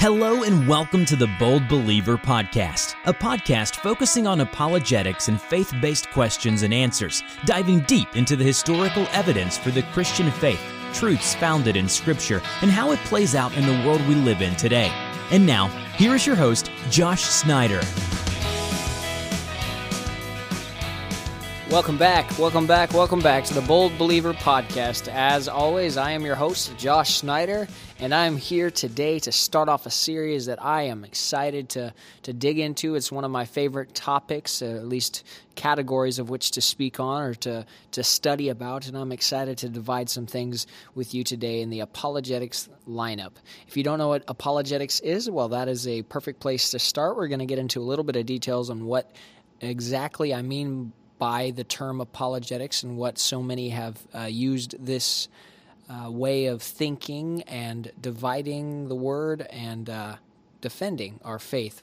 Hello and welcome to the Bold Believer Podcast, a podcast focusing on apologetics and faith based questions and answers, diving deep into the historical evidence for the Christian faith, truths founded in Scripture, and how it plays out in the world we live in today. And now, here is your host, Josh Snyder. Welcome back, welcome back, welcome back to the Bold Believer Podcast. As always, I am your host, Josh Snyder, and I'm here today to start off a series that I am excited to, to dig into. It's one of my favorite topics, uh, at least categories of which to speak on or to, to study about, and I'm excited to divide some things with you today in the apologetics lineup. If you don't know what apologetics is, well, that is a perfect place to start. We're going to get into a little bit of details on what exactly I mean by the term apologetics and what so many have uh, used this uh, way of thinking and dividing the word and uh, defending our faith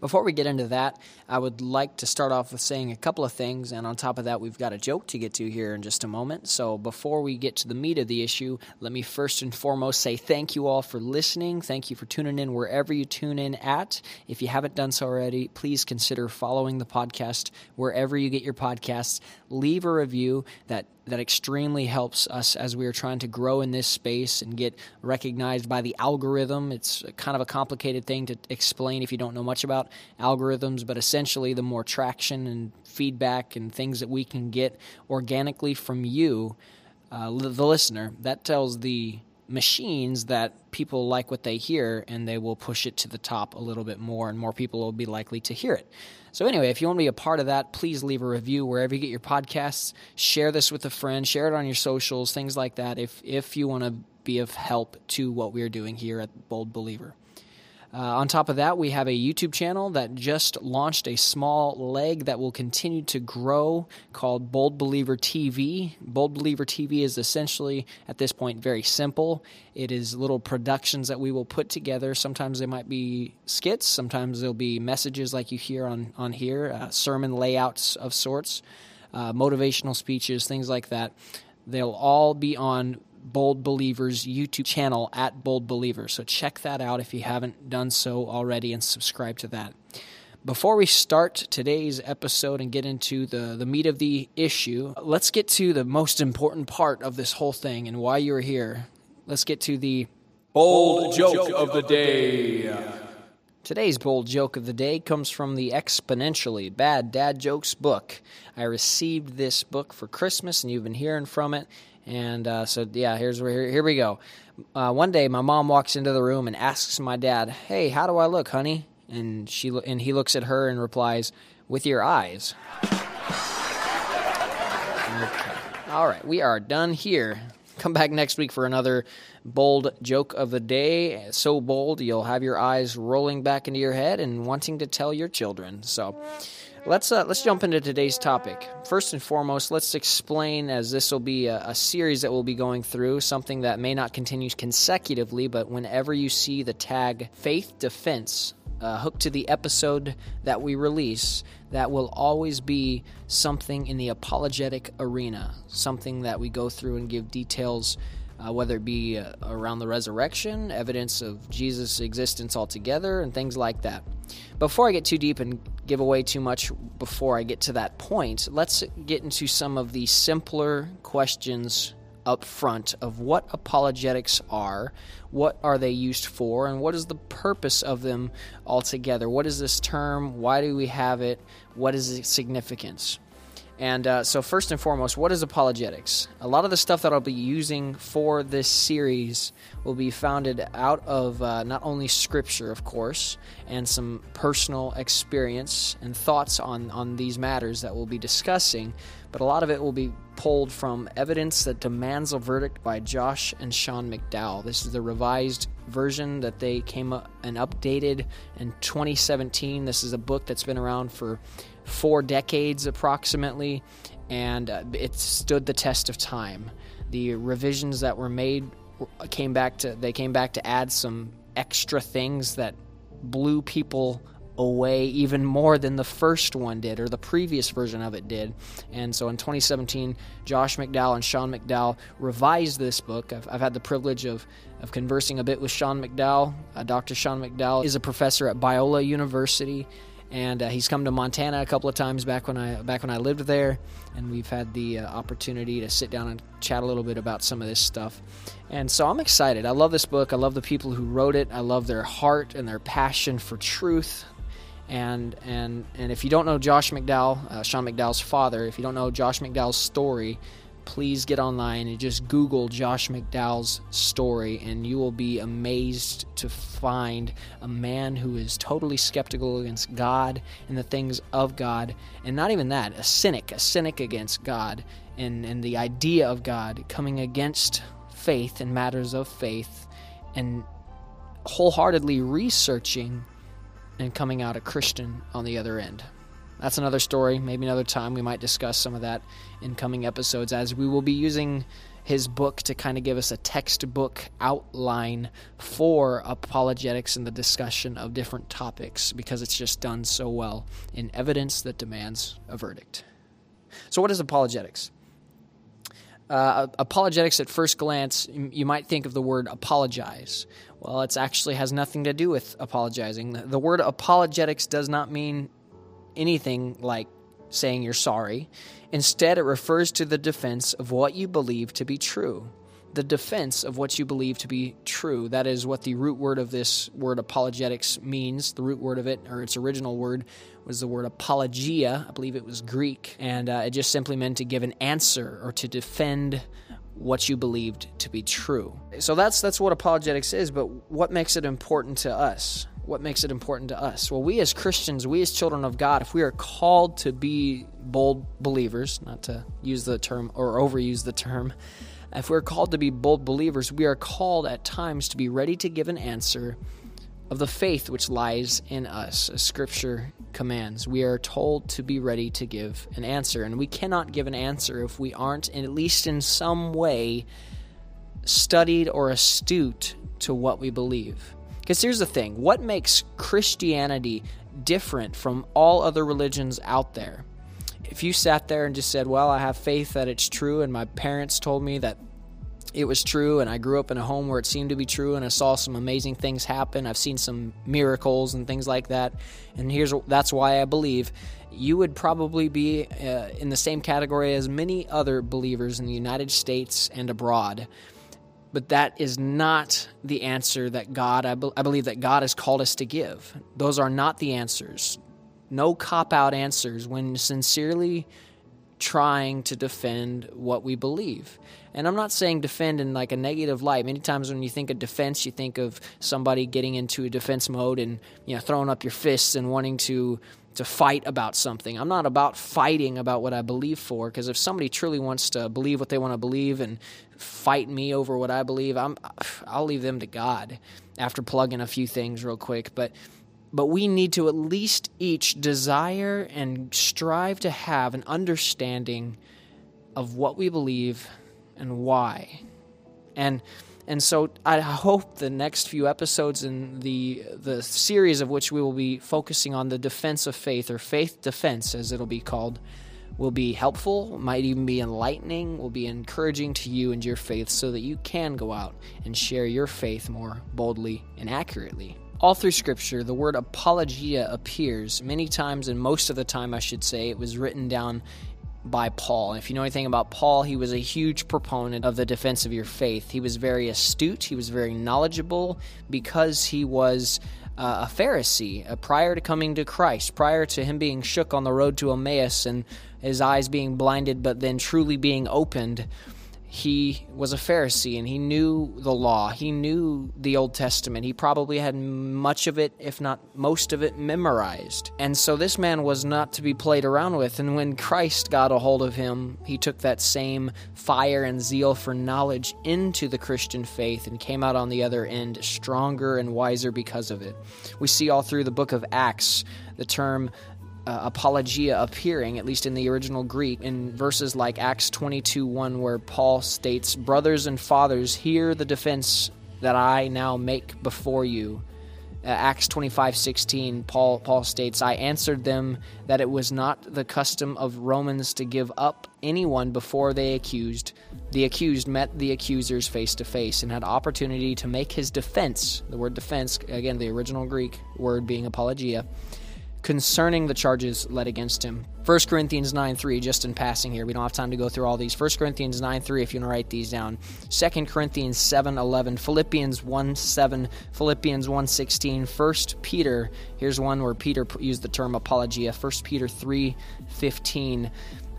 before we get into that, I would like to start off with saying a couple of things, and on top of that, we've got a joke to get to here in just a moment. So before we get to the meat of the issue, let me first and foremost say thank you all for listening. Thank you for tuning in wherever you tune in at. If you haven't done so already, please consider following the podcast wherever you get your podcasts. Leave a review that that extremely helps us as we are trying to grow in this space and get recognized by the algorithm. It's kind of a complicated thing to explain if you don't know much about algorithms, but essentially, the more traction and feedback and things that we can get organically from you, uh, the listener, that tells the machines that people like what they hear and they will push it to the top a little bit more and more people will be likely to hear it. So, anyway, if you want to be a part of that, please leave a review wherever you get your podcasts. Share this with a friend, share it on your socials, things like that, if, if you want to be of help to what we are doing here at Bold Believer. Uh, on top of that, we have a YouTube channel that just launched a small leg that will continue to grow called Bold Believer TV. Bold Believer TV is essentially, at this point, very simple. It is little productions that we will put together. Sometimes they might be skits, sometimes they'll be messages like you hear on, on here, uh, sermon layouts of sorts, uh, motivational speeches, things like that. They'll all be on Bold Believers YouTube channel at Bold Believers. So check that out if you haven't done so already and subscribe to that. Before we start today's episode and get into the, the meat of the issue, let's get to the most important part of this whole thing and why you're here. Let's get to the bold joke of the day. Today's bold joke of the day comes from the Exponentially Bad Dad Jokes book. I received this book for Christmas, and you've been hearing from it. And uh, so, yeah, here's where here, here we go. Uh, one day, my mom walks into the room and asks my dad, "Hey, how do I look, honey?" And she and he looks at her and replies, "With your eyes." Okay. All right, we are done here. Come back next week for another bold joke of the day. So bold, you'll have your eyes rolling back into your head and wanting to tell your children. So. Let's uh, let's jump into today's topic. First and foremost, let's explain, as this will be a, a, series that we'll be going through, something that may not continue consecutively, but whenever you see the tag "Faith Defense" uh, hooked to the episode that we release, that will always be something in the apologetic arena, something that we go through and give details uh, whether it be uh, around the resurrection, evidence of Jesus' existence altogether, and things like that. Before I get too deep and give away too much before I get to that point, let's get into some of the simpler questions up front of what apologetics are, what are they used for, and what is the purpose of them altogether. What is this term? Why do we have it? What is its significance? And uh, so, first and foremost, what is apologetics? A lot of the stuff that I'll be using for this series will be founded out of uh, not only scripture, of course, and some personal experience and thoughts on, on these matters that we'll be discussing, but a lot of it will be pulled from Evidence That Demands a Verdict by Josh and Sean McDowell. This is the revised version that they came up and updated in 2017. This is a book that's been around for four decades approximately, and uh, it stood the test of time. The revisions that were made came back to they came back to add some extra things that blew people away even more than the first one did or the previous version of it did. And so in 2017, Josh McDowell and Sean McDowell revised this book. I've, I've had the privilege of, of conversing a bit with Sean McDowell. Uh, Dr. Sean McDowell is a professor at Biola University. And uh, he's come to Montana a couple of times back when I back when I lived there, and we've had the uh, opportunity to sit down and chat a little bit about some of this stuff. And so I'm excited. I love this book. I love the people who wrote it. I love their heart and their passion for truth and and and if you don't know Josh McDowell, uh, Sean McDowell's father, if you don't know Josh McDowell's story, please get online and just Google Josh McDowell's story, and you will be amazed to find a man who is totally skeptical against God and the things of God, and not even that, a cynic, a cynic against God and and the idea of God, coming against faith and matters of faith, and wholeheartedly researching and coming out a Christian on the other end. That's another story. Maybe another time we might discuss some of that in coming episodes as we will be using his book to kind of give us a textbook outline for apologetics and the discussion of different topics because it's just done so well in evidence that demands a verdict. So, what is apologetics? Uh, apologetics, at first glance, you might think of the word apologize. Well, it actually has nothing to do with apologizing. The word apologetics does not mean anything like saying you're sorry. Instead, it refers to the defense of what you believe to be true. The defense of what you believe to be true. That is what the root word of this word apologetics means. The root word of it, or its original word, was the word apologia. I believe it was Greek. And uh, it just simply meant to give an answer or to defend what you believed to be true. So that's that's what apologetics is, but what makes it important to us? What makes it important to us? Well, we as Christians, we as children of God, if we are called to be bold believers, not to use the term or overuse the term, if we're called to be bold believers, we are called at times to be ready to give an answer of the faith which lies in us, as Scripture commands. We are told to be ready to give an answer, and we cannot give an answer if we aren't, at least in some way, studied or astute to what we believe. Because here's the thing what makes Christianity different from all other religions out there? If you sat there and just said, Well, I have faith that it's true, and my parents told me that it was true and I grew up in a home where it seemed to be true and I saw some amazing things happen. I've seen some miracles and things like that. And here's that's why I believe you would probably be uh, in the same category as many other believers in the United States and abroad. But that is not the answer that God, I, be, I believe that God has called us to give. Those are not the answers. No cop out answers when sincerely trying to defend what we believe. And I'm not saying defend in like a negative light. Many times when you think of defense, you think of somebody getting into a defense mode and you know throwing up your fists and wanting to to fight about something. I'm not about fighting about what I believe for because if somebody truly wants to believe what they want to believe and fight me over what I believe, I'm I'll leave them to God after plugging a few things real quick, but but we need to at least each desire and strive to have an understanding of what we believe and why. And and so I hope the next few episodes in the the series of which we will be focusing on the defense of faith or faith defense as it'll be called will be helpful, might even be enlightening, will be encouraging to you and your faith so that you can go out and share your faith more boldly and accurately. All through Scripture, the word apologia appears many times, and most of the time, I should say, it was written down by Paul. If you know anything about Paul, he was a huge proponent of the defense of your faith. He was very astute, he was very knowledgeable because he was uh, a Pharisee uh, prior to coming to Christ, prior to him being shook on the road to Emmaus and his eyes being blinded, but then truly being opened he was a Pharisee and he knew the law. He knew the Old Testament. He probably had much of it, if not most of it, memorized. And so this man was not to be played around with. And when Christ got a hold of him, he took that same fire and zeal for knowledge into the Christian faith and came out on the other end stronger and wiser because of it. We see all through the book of Acts the term uh, apologia appearing, at least in the original Greek, in verses like Acts 22 1, where Paul states, Brothers and fathers, hear the defense that I now make before you. Uh, Acts 25 16, Paul, Paul states, I answered them that it was not the custom of Romans to give up anyone before they accused. The accused met the accusers face to face and had opportunity to make his defense. The word defense, again, the original Greek word being apologia concerning the charges led against him. 1 Corinthians 9 3, just in passing here. We don't have time to go through all these. 1 Corinthians 9 3, if you want to write these down. 2 Corinthians 7 11, Philippians 1 7, Philippians 1 16, 1 Peter, here's one where Peter used the term apologia, 1 Peter 3 15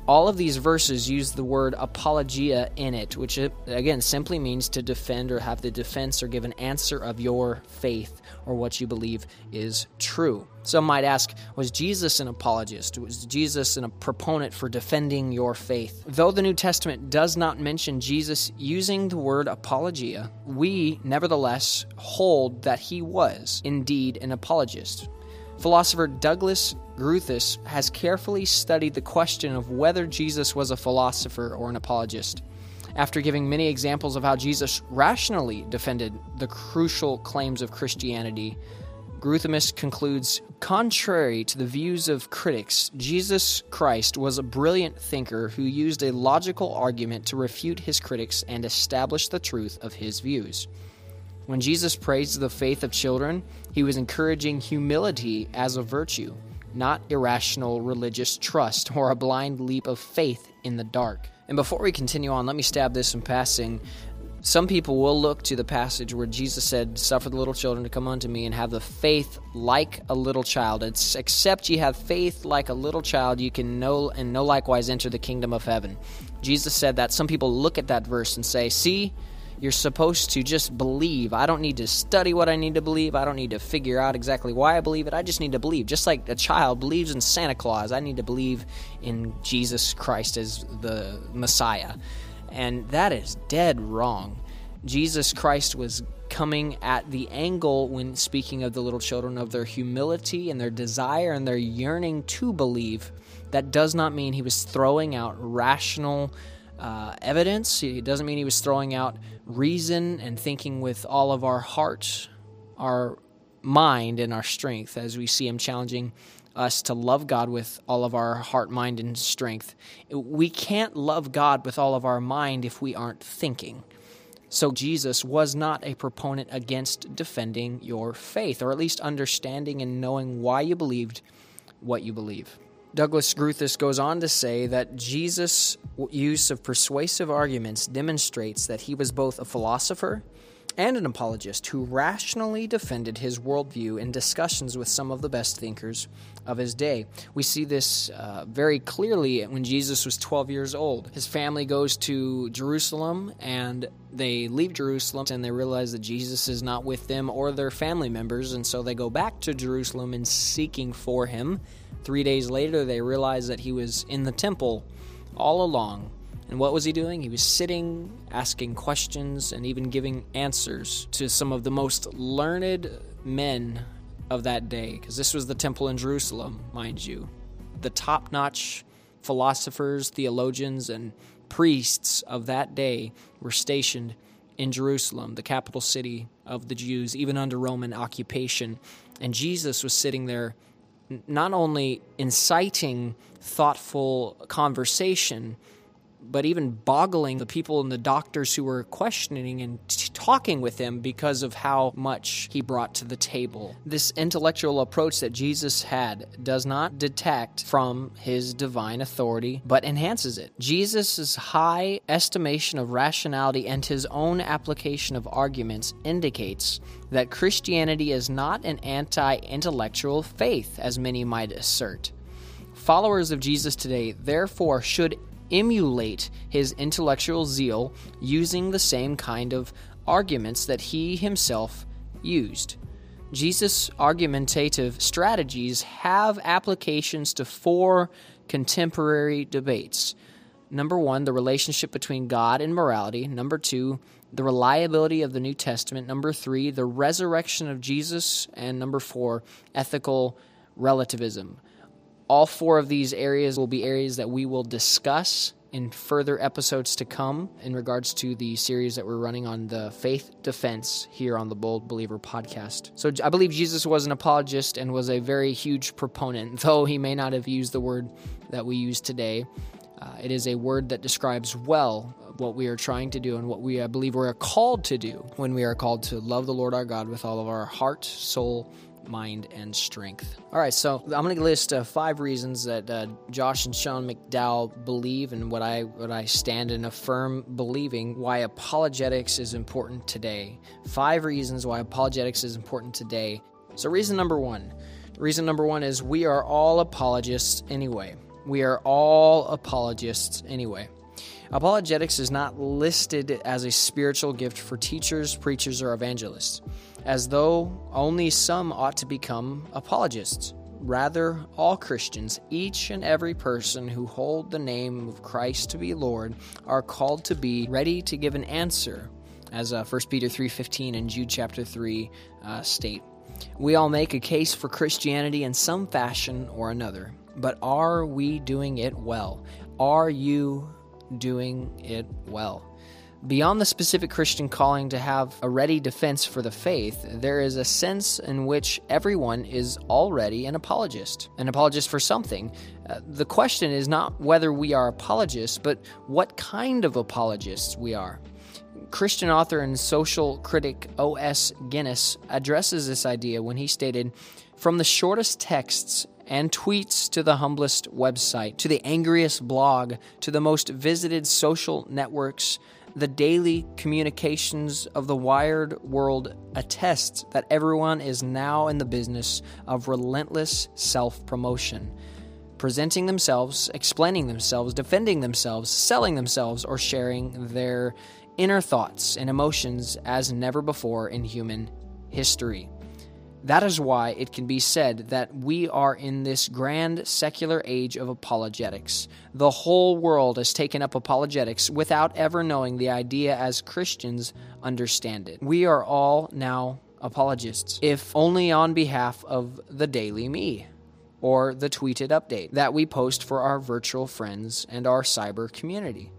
all of these verses use the word apologia in it, which again simply means to defend or have the defense or give an answer of your faith or what you believe is true. Some might ask, was Jesus an apologist? Was Jesus a proponent for defending your faith? Though the New Testament does not mention Jesus using the word apologia, we nevertheless hold that he was indeed an apologist. Philosopher Douglas Groothuis has carefully studied the question of whether Jesus was a philosopher or an apologist. After giving many examples of how Jesus rationally defended the crucial claims of Christianity, Groothuis concludes Contrary to the views of critics, Jesus Christ was a brilliant thinker who used a logical argument to refute his critics and establish the truth of his views. When Jesus praised the faith of children, he was encouraging humility as a virtue, not irrational religious trust or a blind leap of faith in the dark. And before we continue on, let me stab this in passing. Some people will look to the passage where Jesus said, Suffer the little children to come unto me and have the faith like a little child. It's except ye have faith like a little child, you can know and no likewise enter the kingdom of heaven. Jesus said that some people look at that verse and say, See, you're supposed to just believe. I don't need to study what I need to believe. I don't need to figure out exactly why I believe it. I just need to believe. Just like a child believes in Santa Claus, I need to believe in Jesus Christ as the Messiah. And that is dead wrong. Jesus Christ was coming at the angle when speaking of the little children of their humility and their desire and their yearning to believe. That does not mean he was throwing out rational uh, evidence. It doesn't mean he was throwing out reason and thinking with all of our heart, our mind, and our strength as we see him challenging us to love God with all of our heart, mind, and strength. We can't love God with all of our mind if we aren't thinking. So, Jesus was not a proponent against defending your faith, or at least understanding and knowing why you believed what you believe. Douglas Groothuis goes on to say that Jesus' use of persuasive arguments demonstrates that he was both a philosopher and an apologist who rationally defended his worldview in discussions with some of the best thinkers of his day. We see this uh, very clearly when Jesus was 12 years old. His family goes to Jerusalem and they leave Jerusalem and they realize that Jesus is not with them or their family members, and so they go back to Jerusalem in seeking for him. Three days later, they realize that he was in the temple all along. And what was he doing? He was sitting, asking questions, and even giving answers to some of the most learned men of that day, because this was the temple in Jerusalem, mind you. The top notch philosophers, theologians, and priests of that day were stationed in Jerusalem, the capital city of the Jews, even under Roman occupation. And Jesus was sitting there not only inciting thoughtful conversation, but even boggling the people and the doctors who were questioning and t- talking with him because of how much he brought to the table. This intellectual approach that Jesus had does not detract from his divine authority, but enhances it. Jesus' high estimation of rationality and his own application of arguments indicates that Christianity is not an anti intellectual faith, as many might assert. Followers of Jesus today, therefore, should emulate his intellectual zeal using the same kind of arguments that he himself used. Jesus' argumentative strategies have applications to four contemporary debates. Number one, the relationship between God and morality. Number two, the reliability of the New Testament. Number three, the resurrection of Jesus. And number four, ethical relativism. All four of these areas will be areas that we will discuss in further episodes to come in regards to the series that we're running on the faith defense here on the Bold Believer podcast. So I believe Jesus was an apologist and was a very huge proponent, though he may not have used the word that we use today. Uh, it is a word that describes well what we are trying to do and what we, I believe, we are called to do when we are called to love the Lord our God with all of our heart, soul, mind, and strength. All right, so I'm going to list uh, five reasons that uh, Josh and Sean McDowell believe and what I what I stand and affirm believing why apologetics is important today. Five reasons why apologetics is important today. So, reason number one. Reason number one is we are all apologists anyway. We are all apologists anyway. Apologetics is not listed as a spiritual gift for teachers, preachers, or evangelists, as though only some ought to become apologists. Rather, all Christians, each and every person who hold the name of Christ to be Lord, are called to be ready to give an answer, as uh, 1 Peter 3.15 and Jude chapter 3 uh, state. We all make a case for Christianity in some fashion or another. But are we doing it well? Are you doing it well? Beyond the specific Christian calling to have a ready defense for the faith, there is a sense in which everyone is already an apologist, an apologist for something. Uh, the question is not whether we are apologists, but what kind of apologists we are. Christian author and social critic O.S. Guinness addresses this idea when he stated From the shortest texts and tweets to the humblest website, to the angriest blog, to the most visited social networks, the daily communications of the wired world attest that everyone is now in the business of relentless self promotion, presenting themselves, explaining themselves, defending themselves, selling themselves, or sharing their inner thoughts and emotions as never before in human history. That is why it can be said that we are in this grand secular age of apologetics. The whole world has taken up apologetics without ever knowing the idea as Christians understand it. We are all now apologists, if only on behalf of the daily me or the tweeted update that we post for our virtual friends and our cyber community.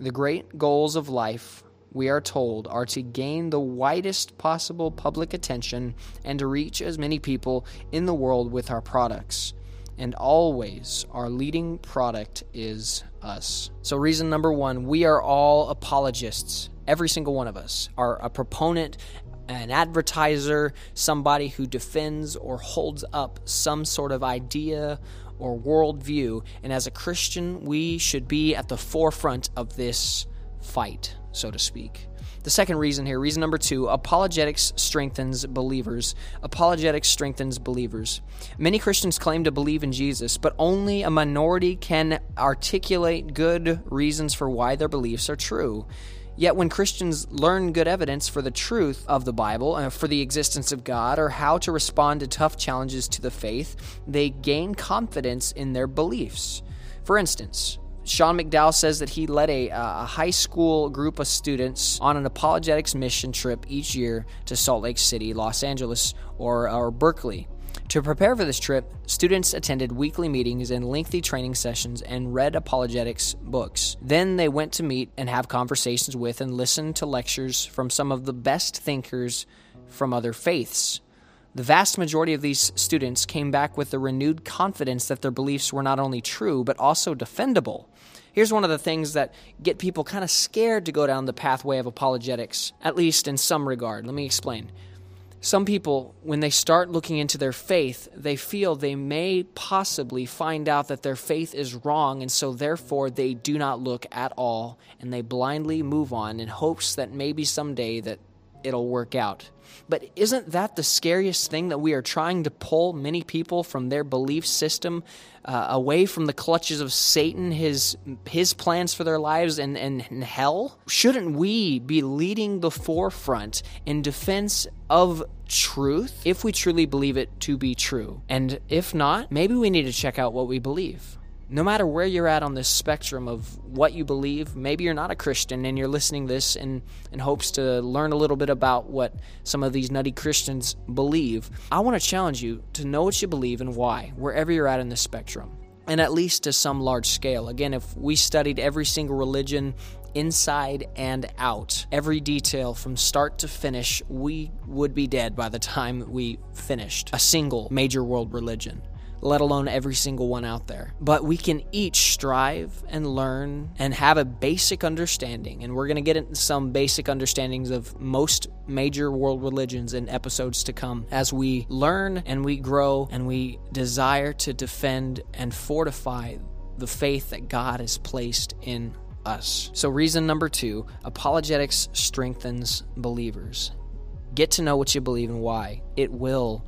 The great goals of life we are told, are to gain the widest possible public attention and to reach as many people in the world with our products. And always, our leading product is us. So, reason number one we are all apologists. Every single one of us are a proponent, an advertiser, somebody who defends or holds up some sort of idea or worldview. And as a Christian, we should be at the forefront of this fight so to speak. The second reason here, reason number two, apologetics strengthens believers. Apologetics strengthens believers. Many Christians claim to believe in Jesus, but only a minority can articulate good reasons for why their beliefs are true. Yet, when Christians learn good evidence for the truth of the Bible, uh, for the existence of God, or how to respond to tough challenges to the faith, they gain confidence in their beliefs. For instance, Sean McDowell says that he led a, uh, a, high school group of students on an apologetics mission trip each year to Salt Lake City, Los Angeles, or, or Berkeley. To prepare for this trip, students attended weekly meetings and lengthy training sessions and read apologetics books. Then they went to meet and have conversations with and listen to lectures from some of the best thinkers from other faiths. The vast majority of these students came back with the renewed confidence that their beliefs were not only true, but also defendable. Here's one of the things that get people kind of scared to go down the pathway of apologetics, at least in some regard. Let me explain. Some people, when they start looking into their faith, they feel they may possibly find out that their faith is wrong, and so therefore they do not look at all, and they blindly move on in hopes that maybe someday that it'll work out. But isn't that the scariest thing that we are trying to pull many people from their belief system uh, away from the clutches of Satan, his his plans for their lives, and, and, and hell? Shouldn't we be leading the forefront in defense of truth if we truly believe it to be true? And if not, maybe we need to check out what we believe no matter where you're at on this spectrum of what you believe, maybe you're not a Christian and you're listening this in, in hopes to learn a little bit about what some of these nutty Christians believe. I want to challenge you to know what you believe and why, wherever you're at in this spectrum. and at least to some large scale. Again, if we studied every single religion inside and out, every detail from start to finish, we would be dead by the time we finished a single major world religion let alone every single one out there. But we can each strive and learn and have a basic understanding. And we're going to get into some basic understandings of most major world religions in episodes to come as we learn and we grow and we desire to defend and fortify the faith that God has placed in us. So, reason number two apologetics strengthens believers. Get to know what you believe and why. It will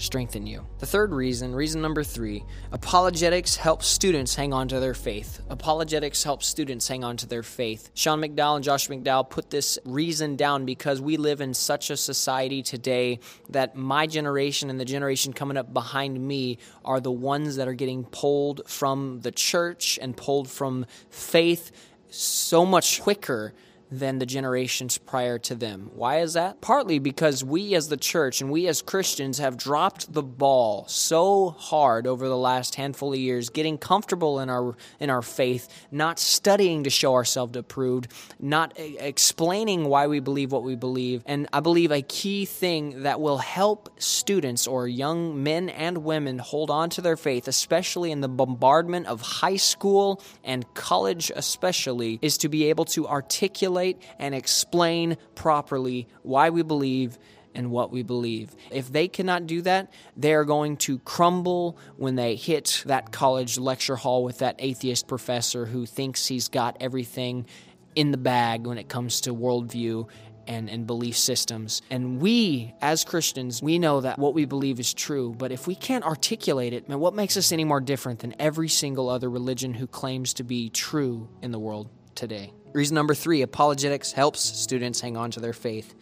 strengthen you. The third reason, reason number three, apologetics helps students hang on to their faith. Apologetics helps students hang on to their faith. Sean McDowell and Josh McDowell put this reason down because we live in such a society today that my generation and the generation coming up behind me are the ones that are getting pulled from the church and pulled from faith so much quicker than the generations prior to them. Why is that? Partly because we as the church and we as Christians have dropped the ball so hard over the last handful of years, getting comfortable in our in our faith, not studying to show ourselves approved, not explaining why we believe what we believe. And I believe a key thing that will help students or young men and women hold on to their faith, especially in the bombardment of high school and college especially, is to be able to articulate articulate and explain properly why we believe and what we believe. If they cannot do that, they are going to crumble when they hit that college lecture hall with that atheist professor who thinks he's got everything in the bag when it comes to worldview and, and belief systems. And we, as Christians, we know that what we believe is true, but if we can't articulate it, man, what makes us any more different than every single other religion who claims to be true in the world today? Reason number three apologetics helps students hang on to their faith.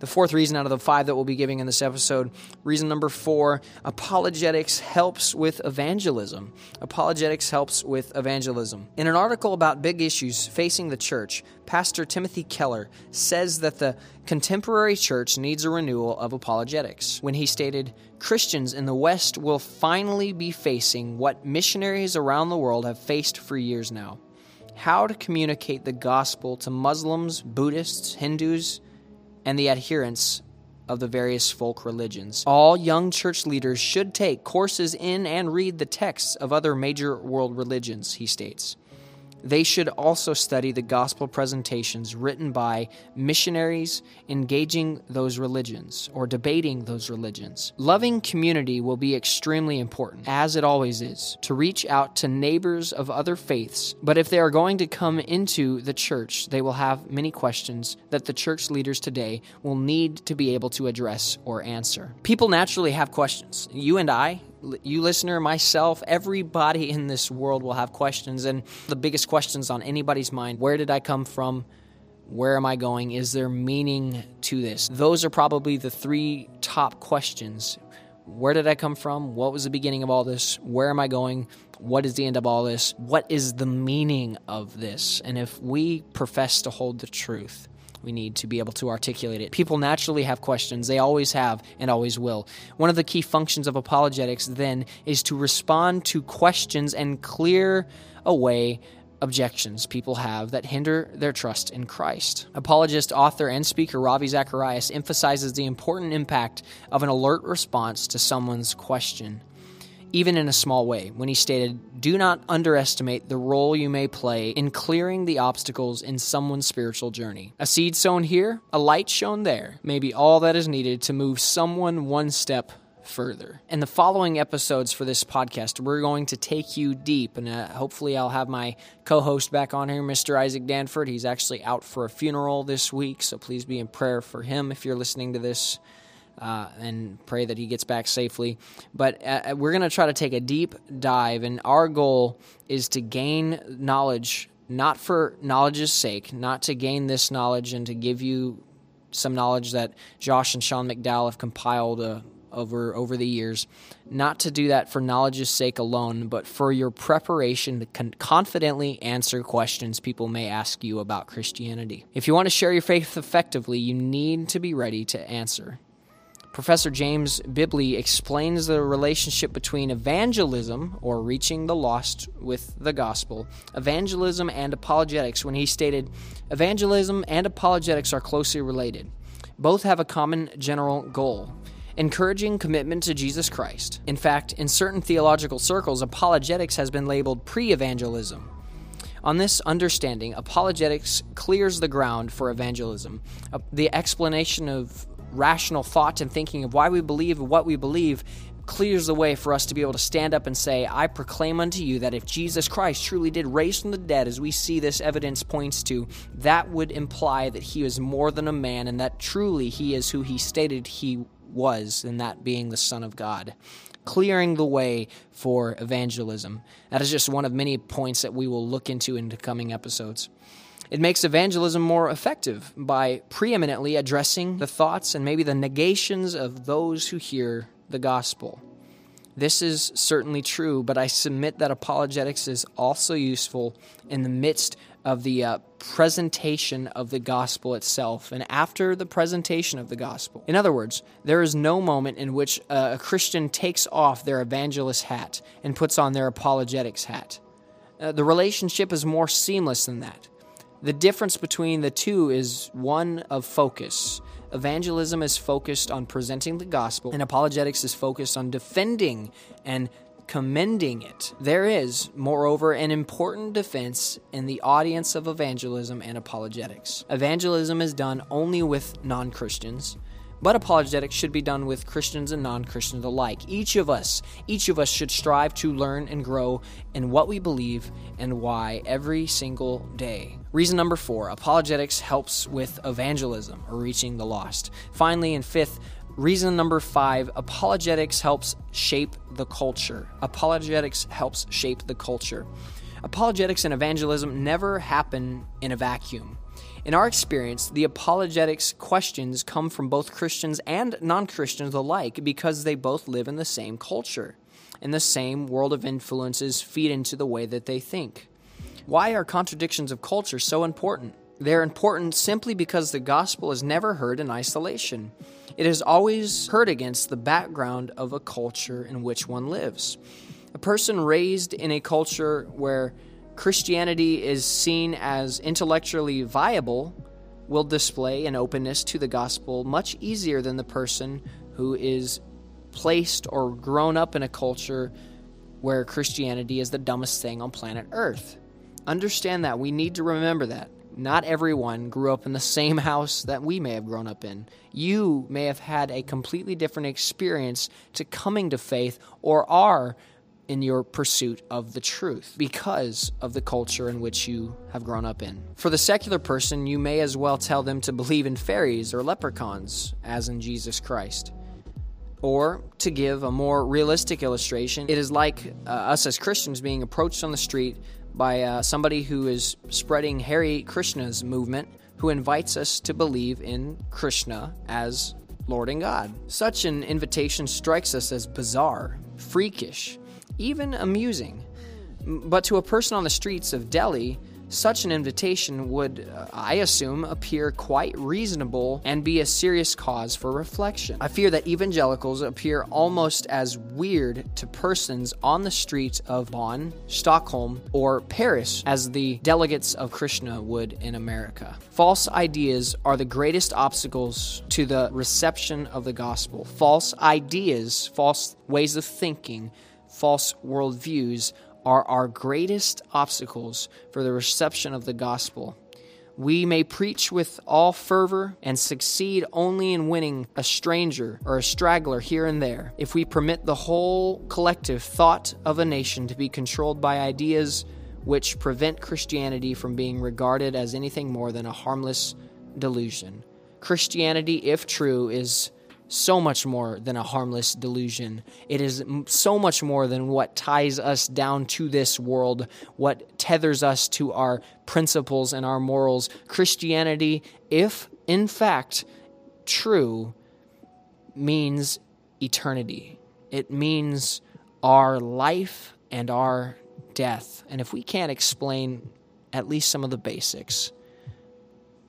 The fourth reason out of the five that we'll be giving in this episode, reason number four, apologetics helps with evangelism. Apologetics helps with evangelism. In an article about big issues facing the church, Pastor Timothy Keller says that the contemporary church needs a renewal of apologetics when he stated, Christians in the West will finally be facing what missionaries around the world have faced for years now how to communicate the gospel to Muslims, Buddhists, Hindus, and the adherents of the various folk religions. All young church leaders should take courses in and read the texts of other major world religions, he states. They should also study the gospel presentations written by missionaries engaging those religions or debating those religions. Loving community will be extremely important, as it always is, to reach out to neighbors of other faiths. But if they are going to come into the church, they will have many questions that the church leaders today will need to be able to address or answer. People naturally have questions. You and I, you listener, myself, everybody in this world will have questions. And the biggest questions on anybody's mind where did I come from? Where am I going? Is there meaning to this? Those are probably the three top questions. Where did I come from? What was the beginning of all this? Where am I going? What is the end of all this? What is the meaning of this? And if we profess to hold the truth, we need to be able to articulate it. People naturally have questions, they always have and always will. One of the key functions of apologetics, then, is to respond to questions and clear away objections people have that hinder their trust in Christ. Apologist, author, and speaker Ravi Zacharias emphasizes the important impact of an alert response to someone's question even in a small way, when he stated, Do not underestimate the role you may play in clearing the obstacles in someone's spiritual journey. A seed sown here, a light shown there, may be all that is needed to move someone one step further. In the following episodes for this podcast, we're going to take you deep, and uh, hopefully, I'll have my co host back on here, Mr. Isaac Danford. He's actually out for a funeral this week, so please be in prayer for him if you're listening to this uh, and pray that he gets back safely. But uh, uh we're going to try to take a deep dive, and our goal is to gain knowledge, not for knowledge's sake, not to gain this knowledge and to give you some knowledge that Josh and Sean McDowell have compiled uh, over over the years. Not to do that for knowledge's sake alone, but for your preparation to con- confidently answer questions people may ask you about Christianity. If you want to share your faith effectively, you need to be ready to answer. Professor James Beilby explains the relationship between evangelism, or reaching the lost with the gospel, evangelism and apologetics when he stated, Evangelism and apologetics are closely related. Both have a common general goal encouraging commitment to Jesus Christ. In fact, in certain theological circles, apologetics has been labeled pre evangelism. On this understanding, apologetics clears the ground for evangelism. Uh, the explanation of rational thought and thinking of why we believe what we believe clears the way for us to be able to stand up and say, I proclaim unto you that if Jesus Christ truly did raise from the dead, as we see this evidence points to, that would imply that he is more than a man and that truly he is who he stated he was, and that being the Son of God. Clearing the way for evangelism. That is just one of many points that we will look into in the coming episodes. It makes evangelism more effective by preeminently addressing the thoughts and maybe the negations of those who hear the gospel. This is certainly true, but I submit that apologetics is also useful in the midst of the uh, presentation of the gospel itself and after the presentation of the gospel. In other words, there is no moment in which a Christian takes off their evangelist hat and puts on their apologetics hat. Uh, the relationship is more seamless than that. The difference between the two is one of focus. Evangelism is focused on presenting the gospel, and apologetics is focused on defending and commending it. There is, moreover, an important defense in the audience of evangelism and apologetics. Evangelism is done only with non Christians. But apologetics should be done with Christians and non Christians alike. Each of us, each of us should strive to learn and grow in what we believe and why every single day. Reason number four apologetics helps with evangelism or reaching the lost. Finally, and fifth, Reason number five apologetics helps shape the culture. Apologetics helps shape the culture. Apologetics and evangelism never happen in a vacuum. In our experience, the apologetics questions come from both Christians and non Christians alike because they both live in the same culture, and the same world of influences feed into the way that they think. Why are contradictions of culture so important? They're important simply because the gospel is never heard in isolation. It is always heard against the background of a culture in which one lives. A person raised in a culture where Christianity is seen as intellectually viable will display an openness to the gospel much easier than the person who is placed or grown up in a culture where Christianity is the dumbest thing on planet Earth. Understand that. We need to remember that. Not everyone grew up in the same house that we may have grown up in. You may have had a completely different experience to coming to faith or are in your pursuit of the truth because of the culture in which you have grown up in. For the secular person, you may as well tell them to believe in fairies or leprechauns as in Jesus Christ. Or, to give a more realistic illustration, it is like uh, us as Christians being approached on the street by uh, somebody who is spreading Hare Krishna's movement, who invites us to believe in Krishna as Lord and God. Such an invitation strikes us as bizarre, freakish, even amusing. But to a person on the streets of Delhi, such an invitation would, uh, I assume, appear quite reasonable and be a serious cause for reflection. I fear that evangelicals appear almost as weird to persons on the streets of Bonn, Stockholm, or Paris as the delegates of Krishna would in America. False ideas are the greatest obstacles to the reception of the gospel. False ideas, false ways of thinking, false worldviews are our greatest obstacles for the reception of the gospel. We may preach with all fervor and succeed only in winning a stranger or a straggler here and there if we permit the whole collective thought of a nation to be controlled by ideas which prevent Christianity from being regarded as anything more than a harmless delusion. Christianity, if true, is so much more than a harmless delusion. It is so much more than what ties us down to this world, what tethers us to our principles and our morals. Christianity, if in fact true, means eternity. It means our life and our death. And if we can't explain at least some of the basics,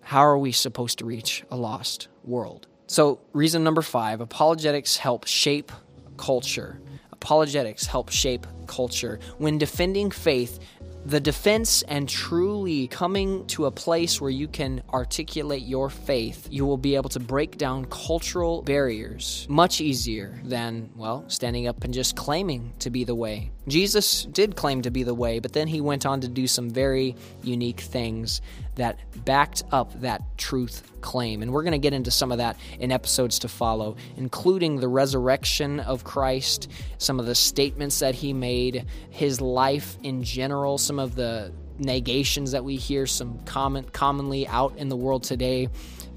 how are we supposed to reach a lost world? So, reason number five apologetics help shape culture. Apologetics help shape culture. When defending faith, the defense and truly coming to a place where you can articulate your faith, you will be able to break down cultural barriers much easier than, well, standing up and just claiming to be the way. Jesus did claim to be the way, but then he went on to do some very unique things that backed up that truth claim. And we're going to get into some of that in episodes to follow, including the resurrection of Christ, some of the statements that he made, his life in general, some of the negations that we hear some common commonly out in the world today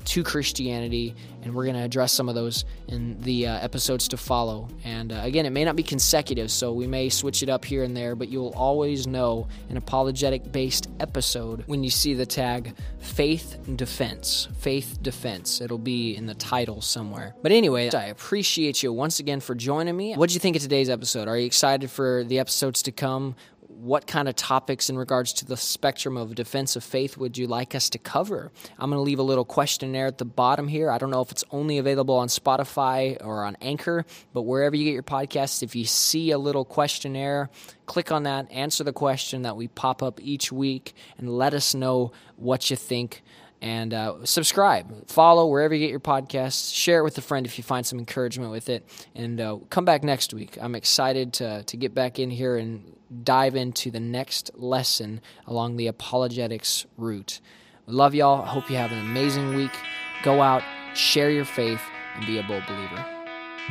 to Christianity, and we're going to address some of those in the uh, episodes to follow. And uh, again, it may not be consecutive, so we may switch it up here and there, but you'll always know an apologetic based episode when you see the tag Faith Defense. Faith Defense. It'll be in the title somewhere. But anyway, I appreciate you once again for joining me. What do you think of today's episode? Are you excited for the episodes to come? What kind of topics in regards to the spectrum of defense of faith would you like us to cover? I'm going to leave a little questionnaire at the bottom here. I don't know if it's only available on Spotify or on Anchor, but wherever you get your podcasts, if you see a little questionnaire, click on that, answer the question that we pop up each week, and let us know what you think and uh, subscribe, follow wherever you get your podcasts. Share it with a friend if you find some encouragement with it, and uh, come back next week. I'm excited to to get back in here and dive into the next lesson along the apologetics route. love y'all. Hope you have an amazing week. Go out, share your faith, and be a bold believer.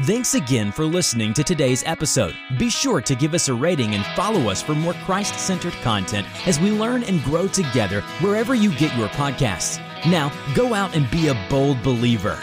Thanks again for listening to today's episode. Be sure to give us a rating and follow us for more Christ centered content as we learn and grow together wherever you get your podcasts. Now, go out and be a bold believer.